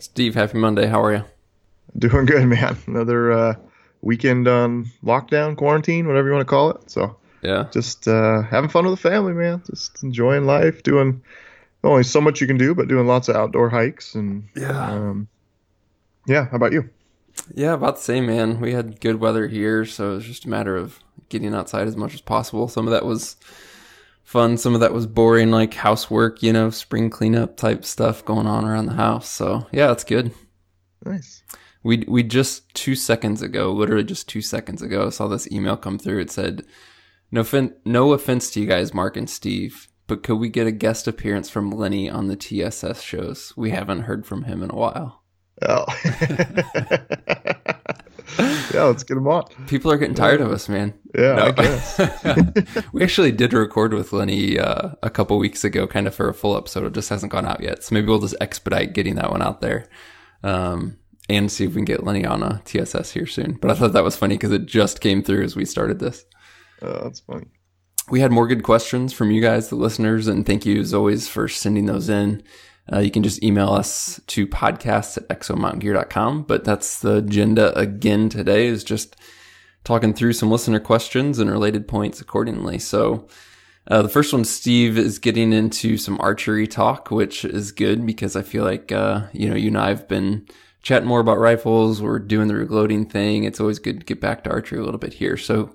Steve, happy Monday. How are you? Doing good, man. Another uh, weekend on lockdown, quarantine, whatever you want to call it. So Yeah. just uh, having fun with the family, man. Just enjoying life, doing only so much you can do, but doing lots of outdoor hikes and Yeah. um, yeah. How about you? Yeah, about the same, man. We had good weather here, so it was just a matter of getting outside as much as possible. Some of that was fun, some of that was boring, like housework, you know, spring cleanup type stuff going on around the house. So yeah, it's good. Nice. We we just two seconds ago, literally just two seconds ago, saw this email come through. It said, "No fin- no offense to you guys, Mark and Steve, but could we get a guest appearance from Lenny on the TSS shows? We haven't heard from him in a while." Oh. yeah, let's get them on. People are getting tired of us, man. Yeah, No. I guess. we actually did record with Lenny uh, a couple weeks ago, kind of for a full episode. It just hasn't gone out yet, so maybe we'll just expedite getting that one out there, um, and see if we can get Lenny on a TSS here soon. But I thought that was funny because it just came through as we started this. Oh, that's funny. We had more good questions from you guys, the listeners, and thank you as always for sending those in. Uh, you can just email us to podcasts at exomountaingear.com. But that's the agenda again today is just talking through some listener questions and related points accordingly. So uh, the first one, Steve is getting into some archery talk, which is good because I feel like, uh, you know, you and I have been chatting more about rifles. We're doing the reloading thing. It's always good to get back to archery a little bit here. So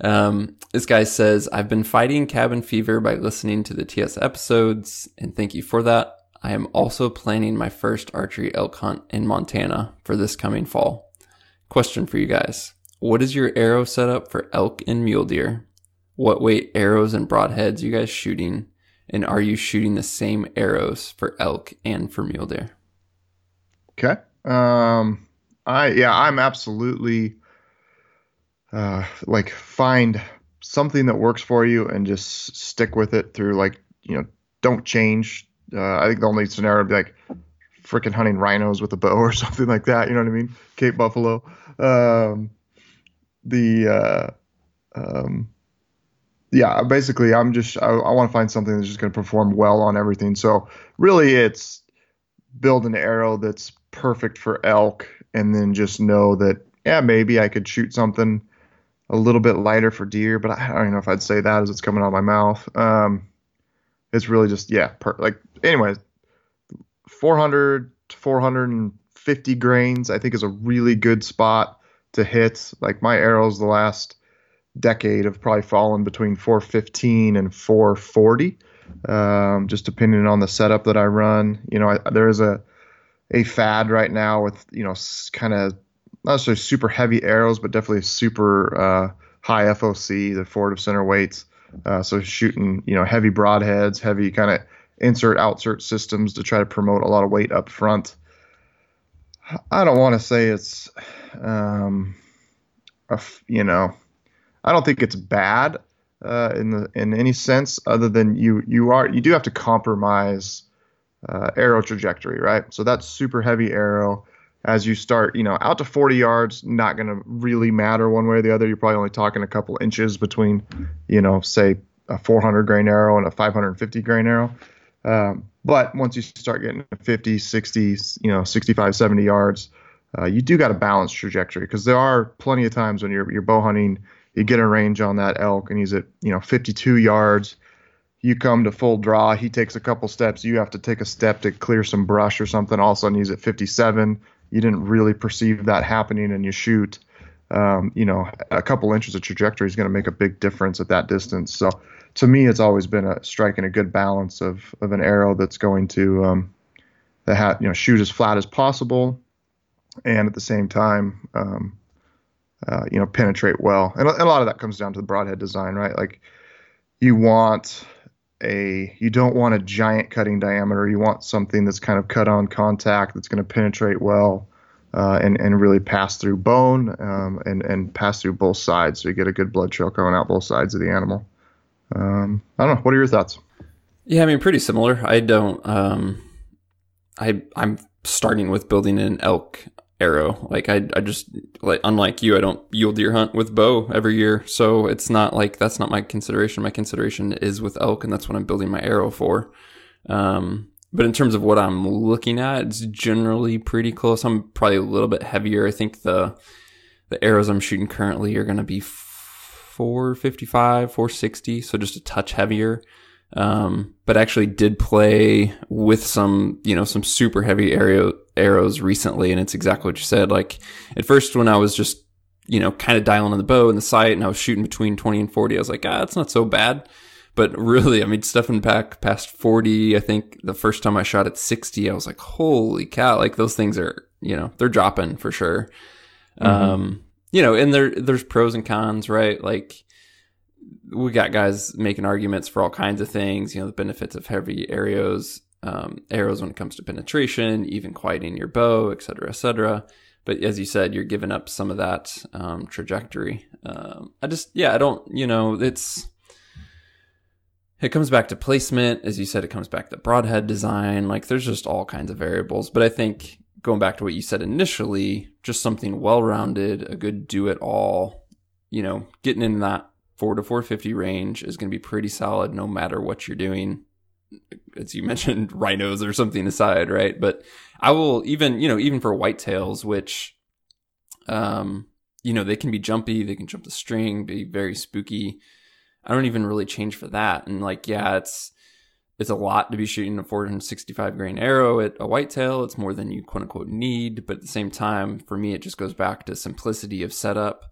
um, this guy says, I've been fighting cabin fever by listening to the TS episodes, and thank you for that. I am also planning my first archery elk hunt in Montana for this coming fall. Question for you guys What is your arrow setup for elk and mule deer? What weight arrows and broadheads you guys shooting? And are you shooting the same arrows for elk and for mule deer? Okay. Um, I yeah, I'm absolutely uh like find something that works for you and just stick with it through like you know don't change. Uh, I think the only scenario would be like freaking hunting rhinos with a bow or something like that. You know what I mean? Cape buffalo. Um, the uh, um, yeah, basically, I'm just I, I want to find something that's just going to perform well on everything. So really, it's build an arrow that's perfect for elk, and then just know that yeah, maybe I could shoot something a little bit lighter for deer, but I don't know if I'd say that as it's coming out of my mouth. Um, it's really just yeah, per, like anyways, 400 to 450 grains I think is a really good spot to hit. Like my arrows the last decade have probably fallen between 415 and 440, um, just depending on the setup that I run. You know, I, there is a a fad right now with you know kind of not necessarily super heavy arrows, but definitely super uh, high FOC, the forward of center weights. Uh, so shooting you know heavy broadheads, heavy kind of insert outsert systems to try to promote a lot of weight up front. I don't want to say it's, um, a you know, I don't think it's bad uh, in the in any sense other than you you are you do have to compromise uh, arrow trajectory, right? So that super heavy arrow as you start, you know, out to 40 yards, not going to really matter one way or the other. You're probably only talking a couple inches between, you know, say a 400 grain arrow and a 550 grain arrow. Um, but once you start getting 50, 60, you know, 65, 70 yards, uh, you do got a balanced trajectory because there are plenty of times when you're, you're bow hunting, you get a range on that elk and he's at, you know, 52 yards. You come to full draw, he takes a couple steps. You have to take a step to clear some brush or something. All of a sudden he's at 57. You didn't really perceive that happening and you shoot. Um, you know, a couple inches of trajectory is going to make a big difference at that distance. So, to me, it's always been a striking a good balance of of an arrow that's going to um, that ha- you know shoot as flat as possible, and at the same time, um, uh, you know, penetrate well. And a, and a lot of that comes down to the broadhead design, right? Like you want a you don't want a giant cutting diameter. You want something that's kind of cut on contact that's going to penetrate well. Uh, and and really pass through bone um, and and pass through both sides, so you get a good blood trail going out both sides of the animal. Um, I don't know. What are your thoughts? Yeah, I mean, pretty similar. I don't. Um, I I'm starting with building an elk arrow. Like I I just like unlike you, I don't mule deer hunt with bow every year, so it's not like that's not my consideration. My consideration is with elk, and that's what I'm building my arrow for. Um, but in terms of what I'm looking at, it's generally pretty close. I'm probably a little bit heavier. I think the the arrows I'm shooting currently are going to be 455, 460, so just a touch heavier. Um, but actually did play with some, you know, some super heavy arrow arrows recently, and it's exactly what you said. Like at first, when I was just, you know, kind of dialing on the bow and the sight, and I was shooting between 20 and 40, I was like, ah, that's not so bad. But really, I mean, stepping back past 40, I think the first time I shot at 60, I was like, holy cow, like those things are, you know, they're dropping for sure. Mm-hmm. Um, you know, and there, there's pros and cons, right? Like, we got guys making arguments for all kinds of things, you know, the benefits of heavy arrows, um, arrows when it comes to penetration, even quieting your bow, et cetera, et cetera. But as you said, you're giving up some of that um, trajectory. Um, I just, yeah, I don't, you know, it's, it comes back to placement. As you said, it comes back to broadhead design. Like there's just all kinds of variables. But I think going back to what you said initially, just something well rounded, a good do it all, you know, getting in that four to 450 range is going to be pretty solid no matter what you're doing. As you mentioned, rhinos or something aside, right? But I will even, you know, even for whitetails, which, um, you know, they can be jumpy, they can jump the string, be very spooky. I don't even really change for that. And like, yeah, it's it's a lot to be shooting a 465 grain arrow at a whitetail. It's more than you quote unquote need, but at the same time, for me, it just goes back to simplicity of setup,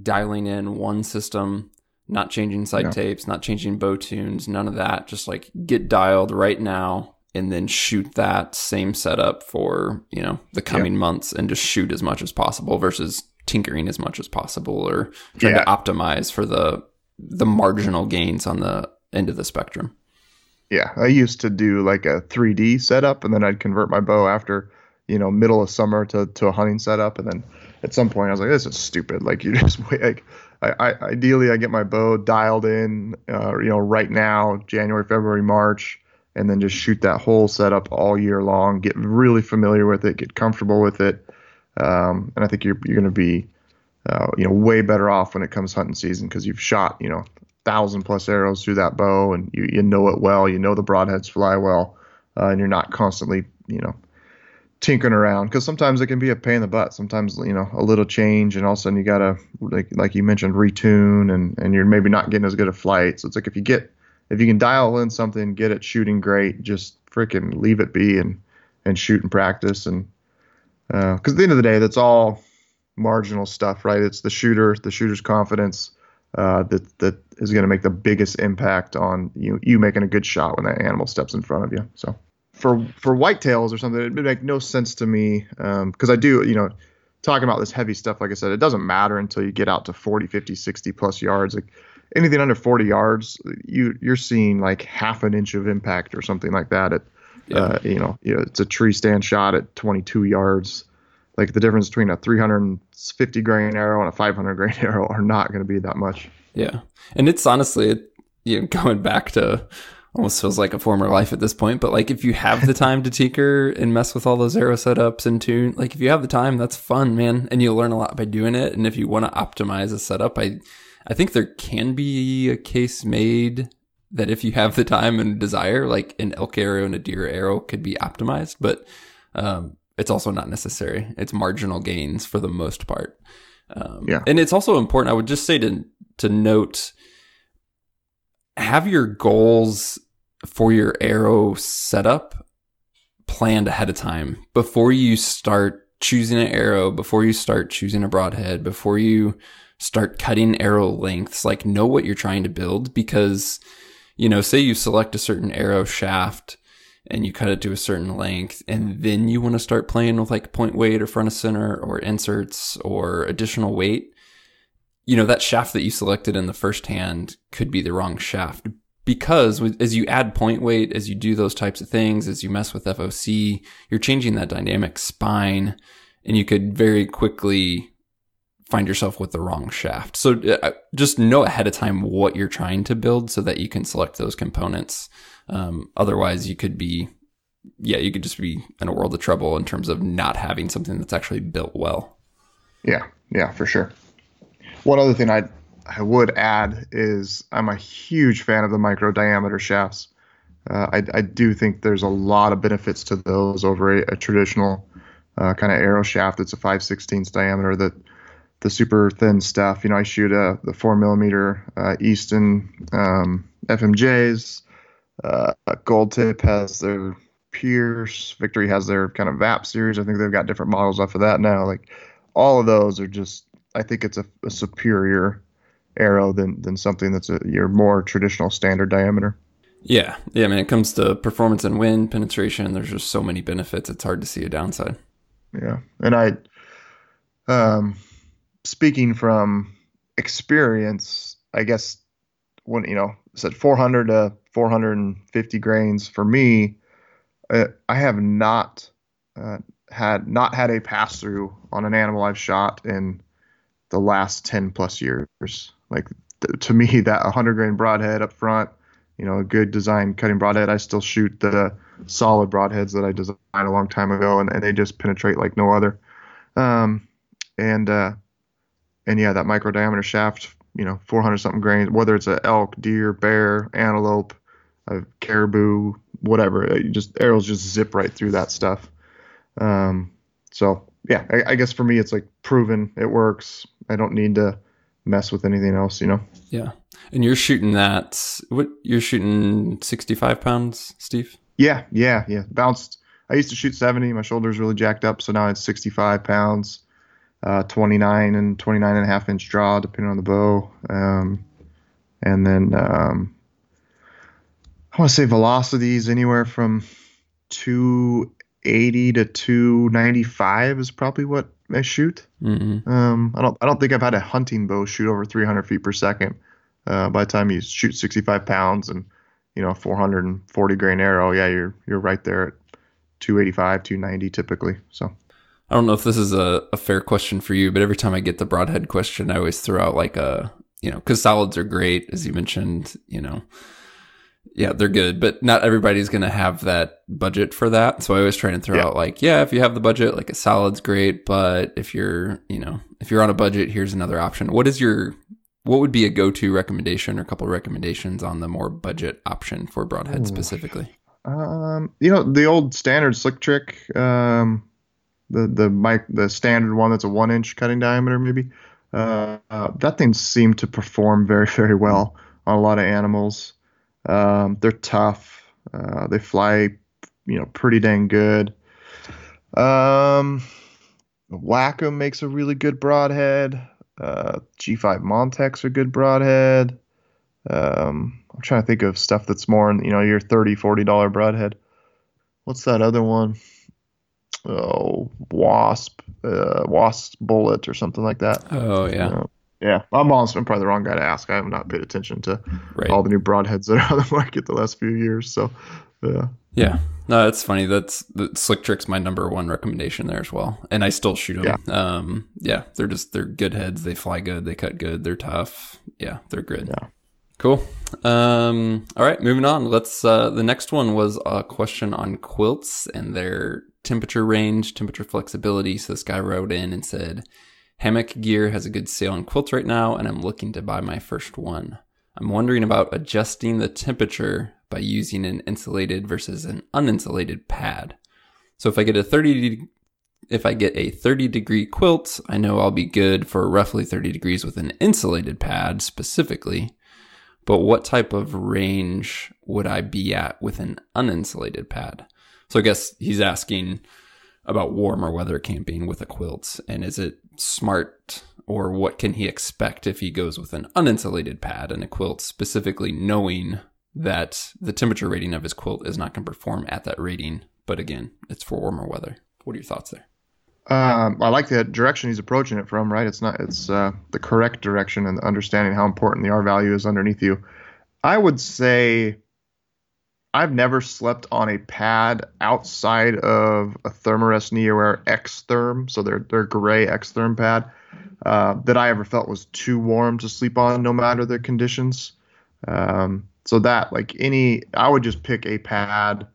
dialing in one system, not changing yeah. tapes, not changing bow tunes, none of that. Just like get dialed right now and then shoot that same setup for you know the coming months and just shoot as much as possible versus tinkering as much as possible or trying yeah. to optimize for the the marginal gains on the end of the spectrum. Yeah, I used to do like a 3D setup, and then I'd convert my bow after you know middle of summer to to a hunting setup, and then at some point I was like, this is stupid. Like you just wait. Like I, I ideally I get my bow dialed in, uh, you know, right now, January, February, March, and then just shoot that whole setup all year long. Get really familiar with it, get comfortable with it, um, and I think you're you're going to be uh, you know, way better off when it comes hunting season because you've shot, you know, thousand plus arrows through that bow and you, you know it well. You know the broadheads fly well, uh, and you're not constantly, you know, tinkering around because sometimes it can be a pain in the butt. Sometimes, you know, a little change and all of a sudden you gotta, like, like you mentioned, retune and and you're maybe not getting as good a flight. So it's like if you get, if you can dial in something, get it shooting great, just freaking leave it be and and shoot and practice and because uh, at the end of the day, that's all marginal stuff, right? It's the shooter, the shooter's confidence uh, that that is going to make the biggest impact on you you making a good shot when that animal steps in front of you. So for for whitetails or something, it would make no sense to me because um, I do you know talking about this heavy stuff. Like I said, it doesn't matter until you get out to 40, 50, 60 plus yards. Like anything under 40 yards, you you're seeing like half an inch of impact or something like that. At yeah. uh, you know, you know, it's a tree stand shot at 22 yards like the difference between a 350 grain arrow and a 500 grain arrow are not going to be that much. Yeah, and it's honestly, you know, going back to almost feels like a former life at this point. But like, if you have the time to tinker and mess with all those arrow setups and tune, like if you have the time, that's fun, man, and you'll learn a lot by doing it. And if you want to optimize a setup, I, I think there can be a case made that if you have the time and desire, like an elk arrow and a deer arrow could be optimized, but um, it's also not necessary. It's marginal gains for the most part. Um, yeah. And it's also important. I would just say to to note, have your goals for your arrow setup planned ahead of time before you start choosing an arrow, before you start choosing a broadhead, before you start cutting arrow lengths. Like know what you're trying to build because, you know, say you select a certain arrow shaft and you cut it to a certain length and then you want to start playing with like point weight or front of center or inserts or additional weight you know that shaft that you selected in the first hand could be the wrong shaft because as you add point weight as you do those types of things as you mess with foc you're changing that dynamic spine and you could very quickly find yourself with the wrong shaft so uh, just know ahead of time what you're trying to build so that you can select those components um, otherwise, you could be, yeah, you could just be in a world of trouble in terms of not having something that's actually built well. Yeah, yeah, for sure. One other thing I I would add is I'm a huge fan of the micro diameter shafts. Uh, I, I do think there's a lot of benefits to those over a, a traditional uh, kind of arrow shaft that's a 5 16 diameter that the super thin stuff. You know, I shoot a the four millimeter uh, Easton um, FMJs. Uh, Gold Tip has their Pierce. Victory has their kind of VAP series. I think they've got different models off of that now. Like all of those are just. I think it's a, a superior arrow than than something that's a your more traditional standard diameter. Yeah, yeah. I mean, it comes to performance and wind penetration. There's just so many benefits. It's hard to see a downside. Yeah, and I, um, speaking from experience, I guess when you know said 400 to 450 grains for me, uh, I have not uh, had not had a pass through on an animal I've shot in the last 10 plus years. Like th- to me, that 100 grain broadhead up front, you know, a good design cutting broadhead. I still shoot the solid broadheads that I designed a long time ago, and, and they just penetrate like no other. Um, and uh, and yeah, that micro diameter shaft, you know, 400 something grains, whether it's a elk, deer, bear, antelope, a caribou, whatever, you just arrows just zip right through that stuff. Um, so yeah, I, I guess for me, it's like proven it works. I don't need to mess with anything else, you know? Yeah. And you're shooting that, what, you're shooting 65 pounds, Steve? Yeah, yeah, yeah. Bounced. I used to shoot 70. My shoulder's really jacked up, so now it's 65 pounds, uh, 29 and 29 and a half inch draw, depending on the bow. Um, and then um, I want to say velocities anywhere from 280 to 295 is probably what I shoot. Mm-hmm. Um, I don't I don't think I've had a hunting bow shoot over 300 feet per second. Uh, by the time you shoot 65 pounds and you know 440 grain arrow, yeah, you're you're right there at 285, 290 typically. So I don't know if this is a, a fair question for you, but every time I get the broadhead question, I always throw out like a you know because solids are great as you mentioned, you know. Yeah, they're good, but not everybody's going to have that budget for that. So I always try and throw Yeah. out like, yeah, if you have the budget, like a solid's great, but if you're, you know, if you're on a budget, here's another option. What is your what would be a go-to recommendation or a couple of recommendations on the more budget option for broadhead Ooh. specifically? Um, you know the old standard slick trick, um, the the mic the standard one that's a one inch cutting diameter maybe. Uh, uh, that thing seemed to perform very very well on a lot of animals. Um, they're tough. Uh, they fly, you know, pretty dang good. Um, Wac'em makes a really good broadhead. Uh, G5 Montec are good broadhead. Um, I'm trying to think of stuff that's more in, you know, your 30 40 dollar broadhead. What's that other one? Oh, Wasp, uh, Wasp Bullet or something like that. Oh yeah, Uh, yeah, I'm honestly I'm probably the wrong guy to ask. I have not paid attention to right. all the new broadheads that are on the market the last few years. So, yeah, Yeah, no, that's funny. That's the Slick Trick's my number one recommendation there as well, and I still shoot them. Yeah. Um, yeah, they're just they're good heads. They fly good. They cut good. They're tough. Yeah, they're good. Yeah. Cool. Um, all right, moving on. Let's. Uh, the next one was a question on quilts and their temperature range, temperature flexibility. So this guy wrote in and said, "Hammock gear has a good sale on quilts right now, and I'm looking to buy my first one. I'm wondering about adjusting the temperature by using an insulated versus an uninsulated pad. So if I get a 30 de- if I get a 30 degree quilt, I know I'll be good for roughly 30 degrees with an insulated pad specifically. But what type of range would I be at with an uninsulated pad? So I guess he's asking about warmer weather camping with a quilt and is it smart or what can he expect if he goes with an uninsulated pad and a quilt specifically knowing that the temperature rating of his quilt is not going to perform at that rating but again it's for warmer weather what are your thoughts there um, I like the direction he's approaching it from. Right, it's not it's uh, the correct direction and understanding how important the R value is underneath you. I would say I've never slept on a pad outside of a Thermarest NeoAir X Therm, so their their gray X Therm pad uh, that I ever felt was too warm to sleep on, no matter the conditions. Um, so that like any, I would just pick a pad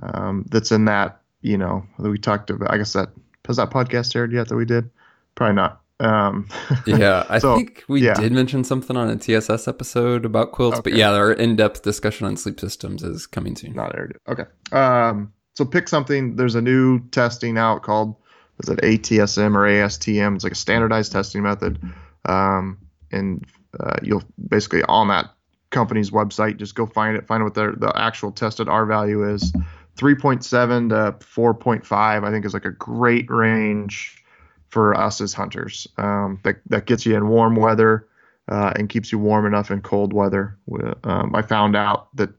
um, that's in that you know that we talked about. I guess that has that podcast aired yet that we did? Probably not. Um, yeah, I so, think we yeah. did mention something on a TSS episode about quilts, but yeah, our in-depth discussion on sleep systems is coming soon. not aired. Okay. Um, so pick something. There's a new testing out called is it ATSM or ASTM? It's like a standardized testing method. Um, and uh, you'll basically on that company's website just go find it, find what their the actual tested R value is. 3.7 to 4.5, I think, is like a great range for us as hunters. Um, that that gets you in warm weather uh, and keeps you warm enough in cold weather. Um, I found out that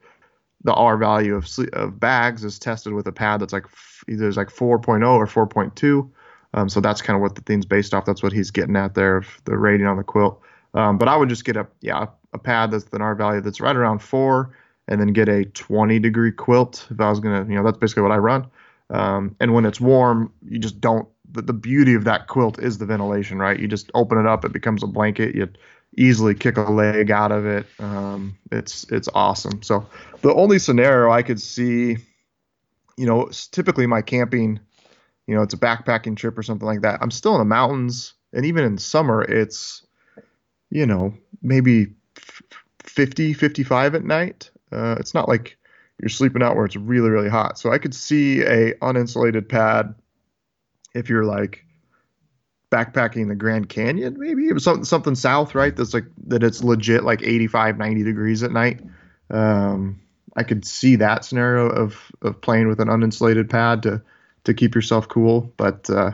the R value of of bags is tested with a pad that's like either like 4.0 or 4.2. Um, so that's kind of what the thing's based off. That's what he's getting at there, of the rating on the quilt. Um, but I would just get a yeah a pad that's an R value that's right around four, and then get a 20 degree quilt. If I was gonna, you know, that's basically what I run. Um, and when it's warm, you just don't. The, the beauty of that quilt is the ventilation, right? You just open it up, it becomes a blanket. You easily kick a leg out of it. Um, it's it's awesome. So the only scenario I could see, you know, typically my camping, you know, it's a backpacking trip or something like that. I'm still in the mountains, and even in summer, it's, you know, maybe f- 50, 55 at night. Uh, it's not like you're sleeping out where it's really, really hot. So I could see a uninsulated pad if you're like backpacking the Grand Canyon, maybe something something south, right? That's like that it's legit like 85, 90 degrees at night. Um, I could see that scenario of of playing with an uninsulated pad to to keep yourself cool. But uh,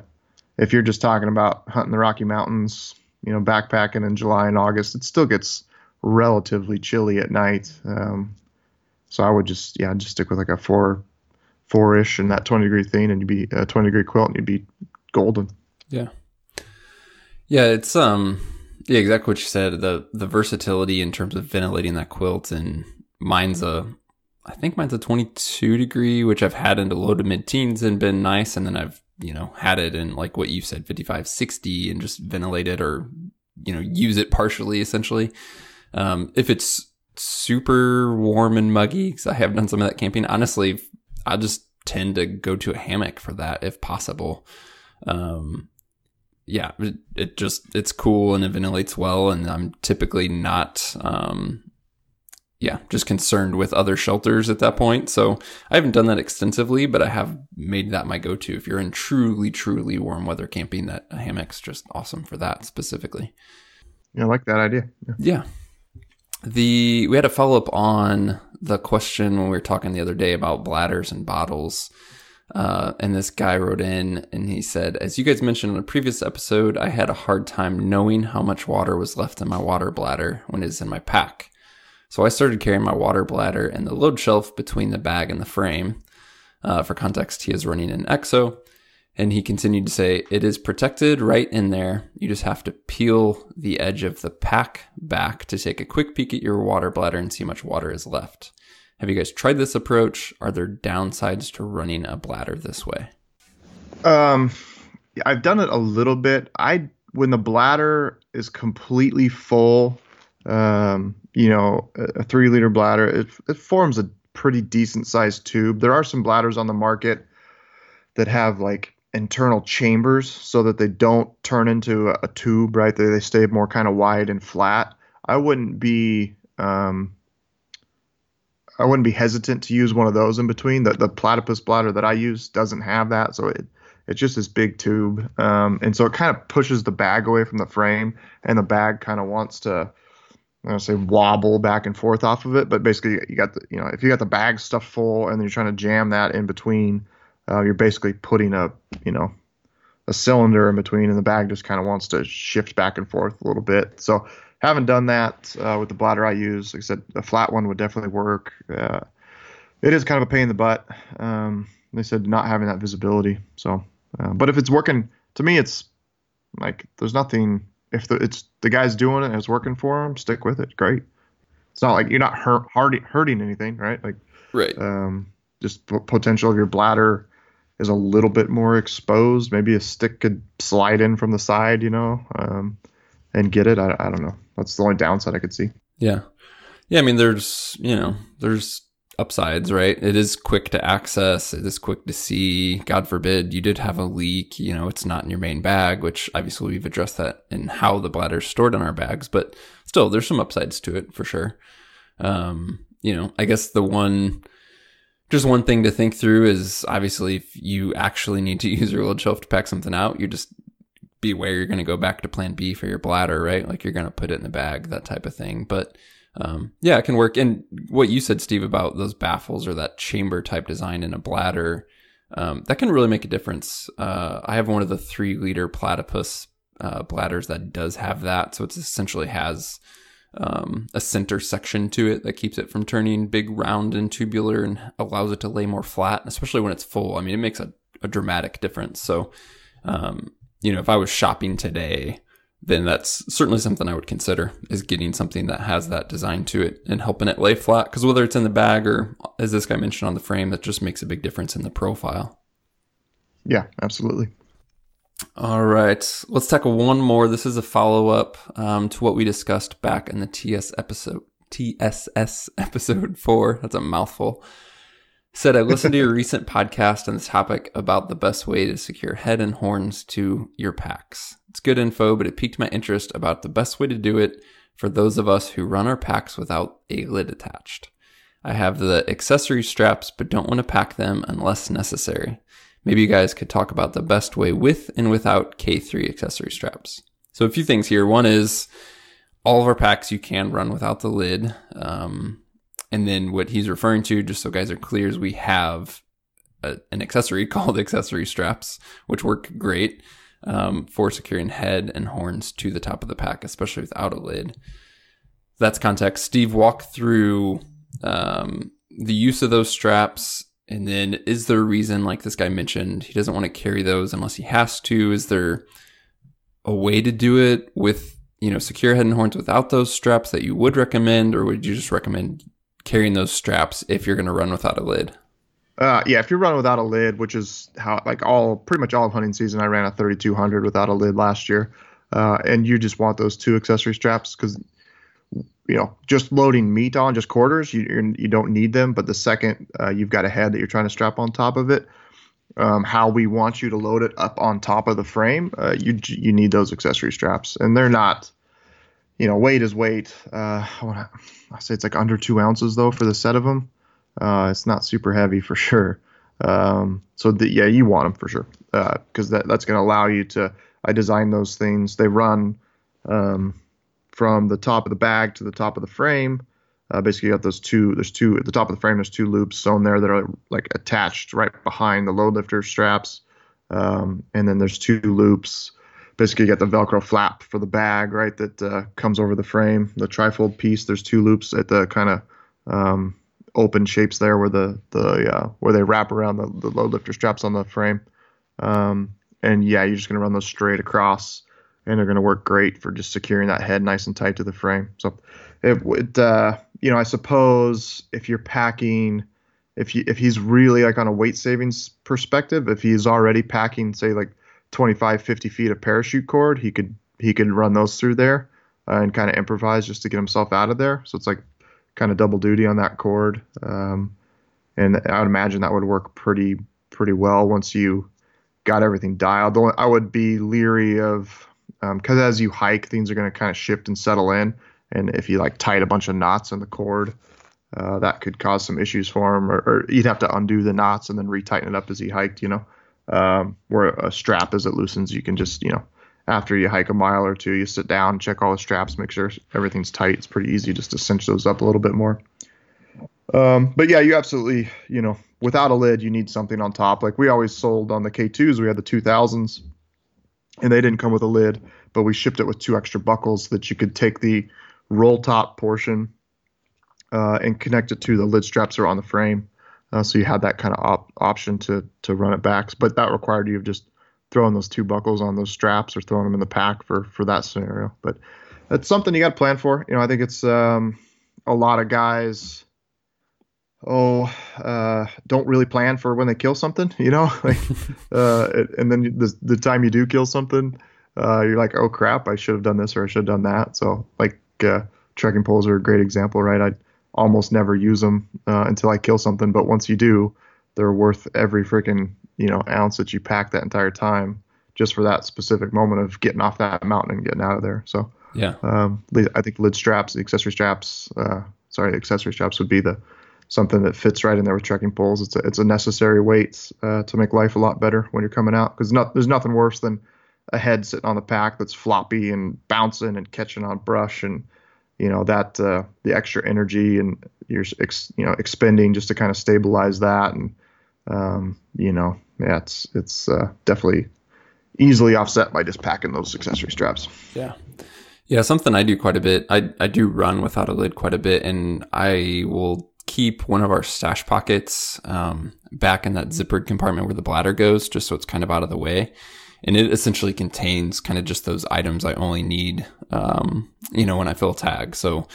if you're just talking about hunting the Rocky Mountains, you know, backpacking in July and August, it still gets relatively chilly at night. Um, so I would just yeah just stick with like a four four ish and that 20 degree thing, and you'd be a 20 degree quilt, and you'd be golden. Yeah. Yeah, it's um yeah, exactly what you said. The the versatility in terms of ventilating that quilt and mine's a I think mine's a 22 degree, which I've had into low to mid teens and been nice. And then I've, you know, had it in like what you said, 55, 60 and just ventilate it or, you know, use it partially essentially. Um, if it's super warm and muggy, because I have done some of that camping, honestly, I just tend to go to a hammock for that if possible. Um, yeah, it, it just it's cool and it ventilates well, and I'm typically not, um, yeah, just concerned with other shelters at that point. So I haven't done that extensively, but I have made that my go-to. If you're in truly, truly warm weather camping, that a hammock's just awesome for that specifically. Yeah, I like that idea. Yeah. Yeah. The we had a follow up on the question when we were talking the other day about bladders and bottles. Uh, and this guy wrote in and he said, As you guys mentioned in a previous episode, I had a hard time knowing how much water was left in my water bladder when it's in my pack. So I started carrying my water bladder and the load shelf between the bag and the frame. Uh, for context, he is running an EXO. And he continued to say, It is protected right in there. You just have to peel the edge of the pack back to take a quick peek at your water bladder and see how much water is left. Have you guys tried this approach? Are there downsides to running a bladder this way? Um, I've done it a little bit. I when the bladder is completely full, um, you know, a, three liter bladder, it, it forms a pretty decent sized tube. There are some bladders on the market that have like internal chambers so that they don't turn into a, tube, right? They, they stay more kind of wide and flat. I wouldn't be, um, I wouldn't be hesitant to use one of those in between. The the platypus bladder that I use doesn't have that, so it it's just this big tube, um, and so it kind of pushes the bag away from the frame, and the bag kind of wants to, I say wobble back and forth off of it, but basically you got the you know if you got the bag stuffed full and you're trying to jam that in between, uh, you're basically putting a you know a cylinder in between, and the bag just kind of wants to shift back and forth a little bit. So haven't done that uh, with the bladder I use. Like I said, a flat one would definitely work. Uh, it is kind of a pain in the butt. Um, they said not having that visibility. So, uh, but if it's working, to me, it's like there's nothing. If the, it's the guy's doing it and it's working for him, stick with it. Great. It's not like you're not hurt, hurting, hurting anything, right? Like, Right. um, just potential of your bladder is a little bit more exposed. Maybe a stick could slide in from the side, you know, um, and get it. I, I don't know. That's the only downside I could see. Yeah. Yeah, I mean there's, you know, there's upsides, right? It is quick to access. It is quick to see. God forbid you did have a leak. You know, it's not in your main bag, which obviously we've addressed that in how the bladder is stored in our bags, but still there's some upsides to it for sure. Um, you know, I guess the one, just one thing to think through is obviously if you actually need to use your load shelf to pack something out, you just beware you're going to go back to plan B for your bladder, right? Like you're going to put it in the bag, that type of thing. But um, yeah, it can work. And what you said, Steve, about those baffles or that chamber type design in a bladder, um, that can really make a difference. Uh, I have one of the three liter platypus uh, bladders that does have that. So it essentially has um, a center section to it that keeps it from turning big, round, and tubular and allows it to lay more flat, especially when it's full. I mean, it makes a, a dramatic difference. So, um, you know, if I was shopping today, then that's certainly something I would consider is getting something that has that design to it and helping it lay flat. Because whether it's in the bag or, as this guy mentioned on the frame, that just makes a big difference in the profile. Yeah, absolutely. All right, let's tackle one more. This is a follow up um, to what we discussed back in the TS episode, TSS episode four. That's a mouthful. Said I listened to your recent podcast on this topic about the best way to secure head and horns to your packs. It's good info, but it piqued my interest about the best way to do it for those of us who run our packs without a lid attached. I have the accessory straps, but don't want to pack them unless necessary. Maybe you guys could talk about the best way with and without K3 accessory straps. So a few things here. One is all of our packs you can run without the lid. Um, and then what he's referring to, just so guys are clear, is we have a, an accessory called accessory straps, which work great um, for securing head and horns to the top of the pack, especially without a lid. That's context. Steve, walk through um, the use of those straps and then is there a reason, like this guy mentioned, he doesn't want to carry those unless he has to? Is there a way to do it with, you know, secure head and horns without those straps that you would recommend, or would you just recommend carrying those straps if you're going to run without a lid? Uh, yeah, if you're running without a lid, which is how like all pretty much all of hunting season, I ran a 3200 without a lid last year, uh, and you just want those two accessory straps because you know, just loading meat on just quarters, you you don't need them. But the second uh, you've got a head that you're trying to strap on top of it, um, how we want you to load it up on top of the frame, uh, you you need those accessory straps, and they're not, you know, weight is weight. Uh, I, I say it's like under two ounces though for the set of them. Uh, it's not super heavy for sure. Um, so the, yeah, you want them for sure because uh, that that's going to allow you to. I designed those things. They run. Um, from the top of the bag to the top of the frame. Uh, basically, you got those two. There's two at the top of the frame. There's two loops sewn there that are like attached right behind the load lifter straps, um, and then there's two loops. Basically, you got the Velcro flap for the bag, right, that uh, comes over the frame. The trifold piece. There's two loops at the kind of um, open shapes there, where the the uh, where they wrap around the, the load lifter straps on the frame. Um, and yeah, you're just gonna run those straight across and they're going to work great for just securing that head nice and tight to the frame. So, it would, uh, you know, I suppose if you're packing, if you, if he's really like on a weight savings perspective, if he's already packing, say like 25, 50 feet of parachute cord, he could he could run those through there uh, and kind of improvise just to get himself out of there. So it's like kind of double duty on that cord. Um, and I would imagine that would work pretty pretty well once you got everything dialed. I would be leery of because um, as you hike, things are going to kind of shift and settle in. And if you like tight a bunch of knots in the cord, uh, that could cause some issues for him, or, or, you'd have to undo the knots and then retighten it up as he hiked. You know, um, where a strap as it loosens, you can just you know after you hike a mile or two, you sit down, check all the straps, make sure everything's tight. It's pretty easy just to cinch those up a little bit more. Um, but yeah, you absolutely, you know, without a lid, you need something on top. Like we always sold on the K2s, we had the 2000s and they didn't come with a lid, but we shipped it with two extra buckles that you could take the roll top portion uh, and connect it to the lid straps are on the frame. Uh, so you had that kind of op- option to to run it back, but that required you of just throwing those two buckles on those straps or throwing them in the pack for for that scenario. But that's something you got to plan for. You know, I think it's um, a lot of guys oh, uh, don't really plan for when they kill something, you know, like, uh, and then the, the time you do kill something, uh, you're like, oh crap, I should have done this or I should have done that. So like, uh, trekking poles are a great example, right? I, almost never use them uh, until I kill something. But once you do, they're worth every freaking you know ounce that you pack that entire time just for that specific moment of getting off that mountain and getting out of there. So Yeah. um, I think lid straps, accessory straps, uh, sorry, accessory straps would be the something that fits right in there with trekking poles. It's a, it's a necessary weight uh, to make life a lot better when you're coming out because not, there's nothing worse than a head sitting on the pack that's floppy and bouncing and catching on brush and you know that uh, the extra energy and you're ex, you know expending just to kind of stabilize that and um, you know yeah it's it's uh, definitely easily offset by just packing those accessory straps. Yeah. Yeah, something I do quite a bit. I I do run without a lid quite a bit, and I will keep one of our stash pockets um, back in that zippered compartment where the bladder goes, just so it's kind of out of the way. And it essentially contains kind of just those items I only need, um, you know, when I fill a tag. So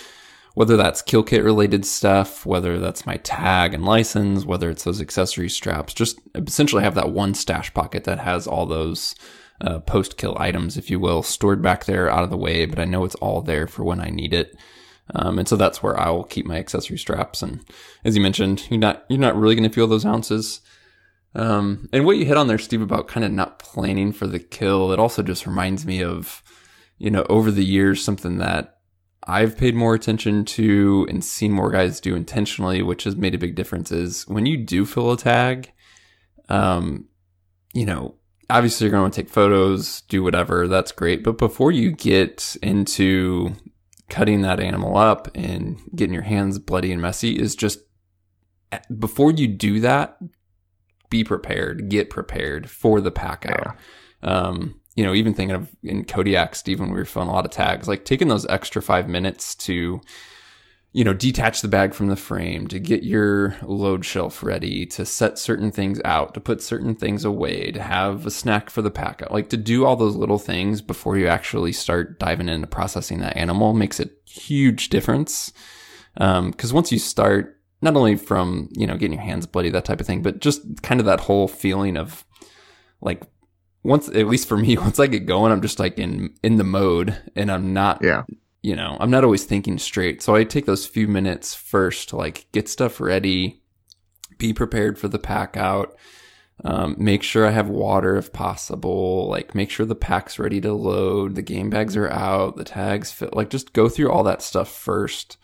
whether that's kill kit related stuff, whether that's my tag and license, whether it's those accessory straps, just essentially have that one stash pocket that has all those uh, post kill items, if you will, stored back there out of the way, but I know it's all there for when I need it. Um, and so that's where I will keep my accessory straps. And as you mentioned, you're not you're not really going to feel those ounces. Um, and what you hit on there, Steve, about kind of not planning for the kill, it also just reminds me of, you know, over the years, something that I've paid more attention to and seen more guys do intentionally, which has made a big difference is when you do fill a tag, um, you know, obviously you're going to take photos, do whatever. That's great. But before you get into cutting that animal up and getting your hands bloody and messy is just before you do that, be prepared, get prepared for the pack out. Um, you know, even thinking of in Kodiak, Steve, when we were filling a lot of tags, like taking those extra five minutes to, you know, detach the bag from the frame, to get your load shelf ready, to set certain things out, to put certain things away, to have a snack for the pack like to do all those little things before you actually start diving into processing that animal makes a huge difference. Um, cause once you start, not only from, you know, getting your hands bloody, that type of thing, but just kind of that whole feeling of like once at least for me once i get going i'm just like in in the mode and i'm not Yeah. You know i'm not always thinking straight so i take those few minutes first to like get stuff ready be prepared for the pack out um, make sure i have water if possible like make sure the pack's ready to load the game bags are out the tags fit like just go through all that stuff first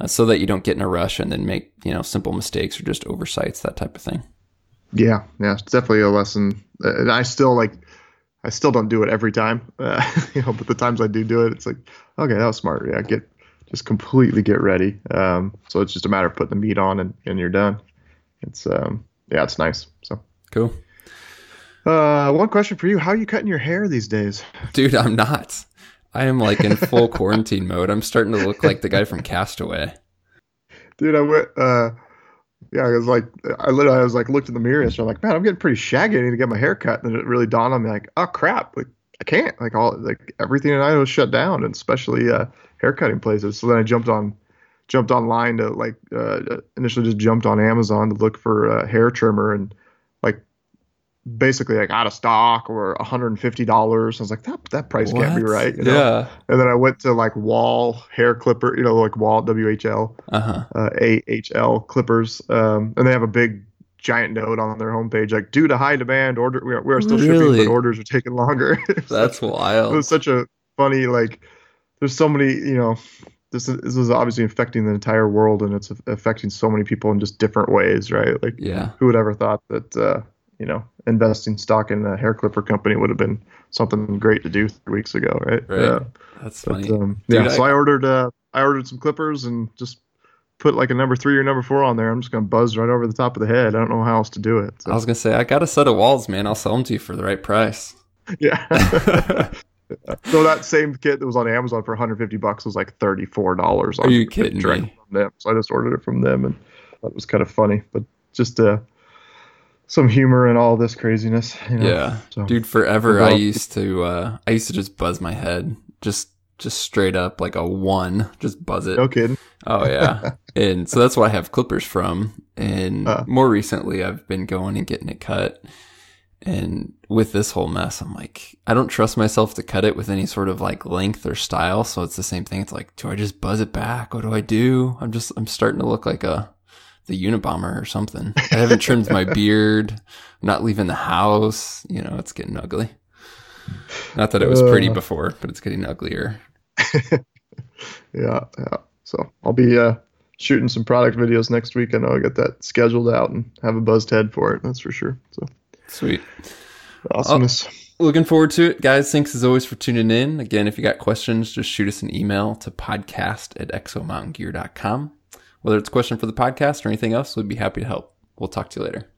uh, so that you don't get in a rush and then make you know simple mistakes or just oversights that type of thing Yeah, yeah, it's definitely a lesson. Uh, And I still like, I still don't do it every time, uh, you know. But the times I do do it, it's like, okay, that was smart. Yeah, get just completely get ready. Um, so it's just a matter of putting the meat on and, and you're done. It's um, yeah, it's nice. So, cool uh, one question for you: How are you cutting your hair these days? Dude, I'm not. I am like in full quarantine mode. I'm starting to look like the guy from Castaway. Dude, I went. Uh, yeah, I was like, I literally, I was like, looked in the mirror and I'm like, man, I'm getting pretty shaggy. I need to get my hair cut. And it really dawned on me, like, oh crap, like I can't. Like all, like everything in Idaho shut down, and especially uh, haircutting places. So then I jumped on, jumped online to like, uh, initially just jumped on Amazon to look for a hair trimmer and basically like out of stock or $150. I was like, that that price can't be right. you know? Yeah. And then I went to like Wahl hair clipper, you know, like Wall W H L Uh AHL Clippers, um, and they have a big giant note on their homepage like due to high demand order we are, we are still shipping but orders are taking longer That's wild. It was such a funny like there's so many you know this is, this is obviously affecting the entire world and it's affecting so many people in just different ways right like Yeah. who would ever thought that uh, you know investing stock in a hair clipper company would have been something great to do three weeks ago right, Right. Yeah. That's But, funny. um, Dude, yeah, so I- I ordered uh, I ordered some clippers and just put like a number three or number four on there. I'm just gonna buzz right over the top of the head. I don't know how else to do it. So, I was gonna say I got a set of Wahls, man. I'll sell them to you for the right price. yeah. so that same kit that was on Amazon for 150 bucks was like 34 dollars. Are you kidding me? From them. So I just ordered it from them and that was kind of funny, but just uh, some humor in all this craziness. You know? Yeah, So, dude. Forever, I used to. uh I used to just buzz my head, just just straight up like a one, just buzz it. no kidding. Oh yeah, and so that's what I have clippers from. And Uh. more recently, I've been going and getting it cut. And with this whole mess, I'm like, I don't trust myself to cut it with any sort of like length or style. So it's the same thing. It's like, do I just buzz it back? What do I do? I'm just, I'm starting to look like a, the Unabomber or something. I haven't trimmed my beard. I'm not leaving the house. You know, it's getting ugly. Not that it was pretty Uh. before, but it's getting uglier. Yeah, yeah. So I'll be uh, shooting some product videos next week. I know I got that scheduled out and have a buzzed head for it. That's for sure. So Sweet. awesomeness. Looking forward to it, guys. Thanks as always for tuning in. Again, if you got questions, just shoot us an email to podcast at exomountaingear.com. Whether it's a question for the podcast or anything else, we'd be happy to help. We'll talk to you later.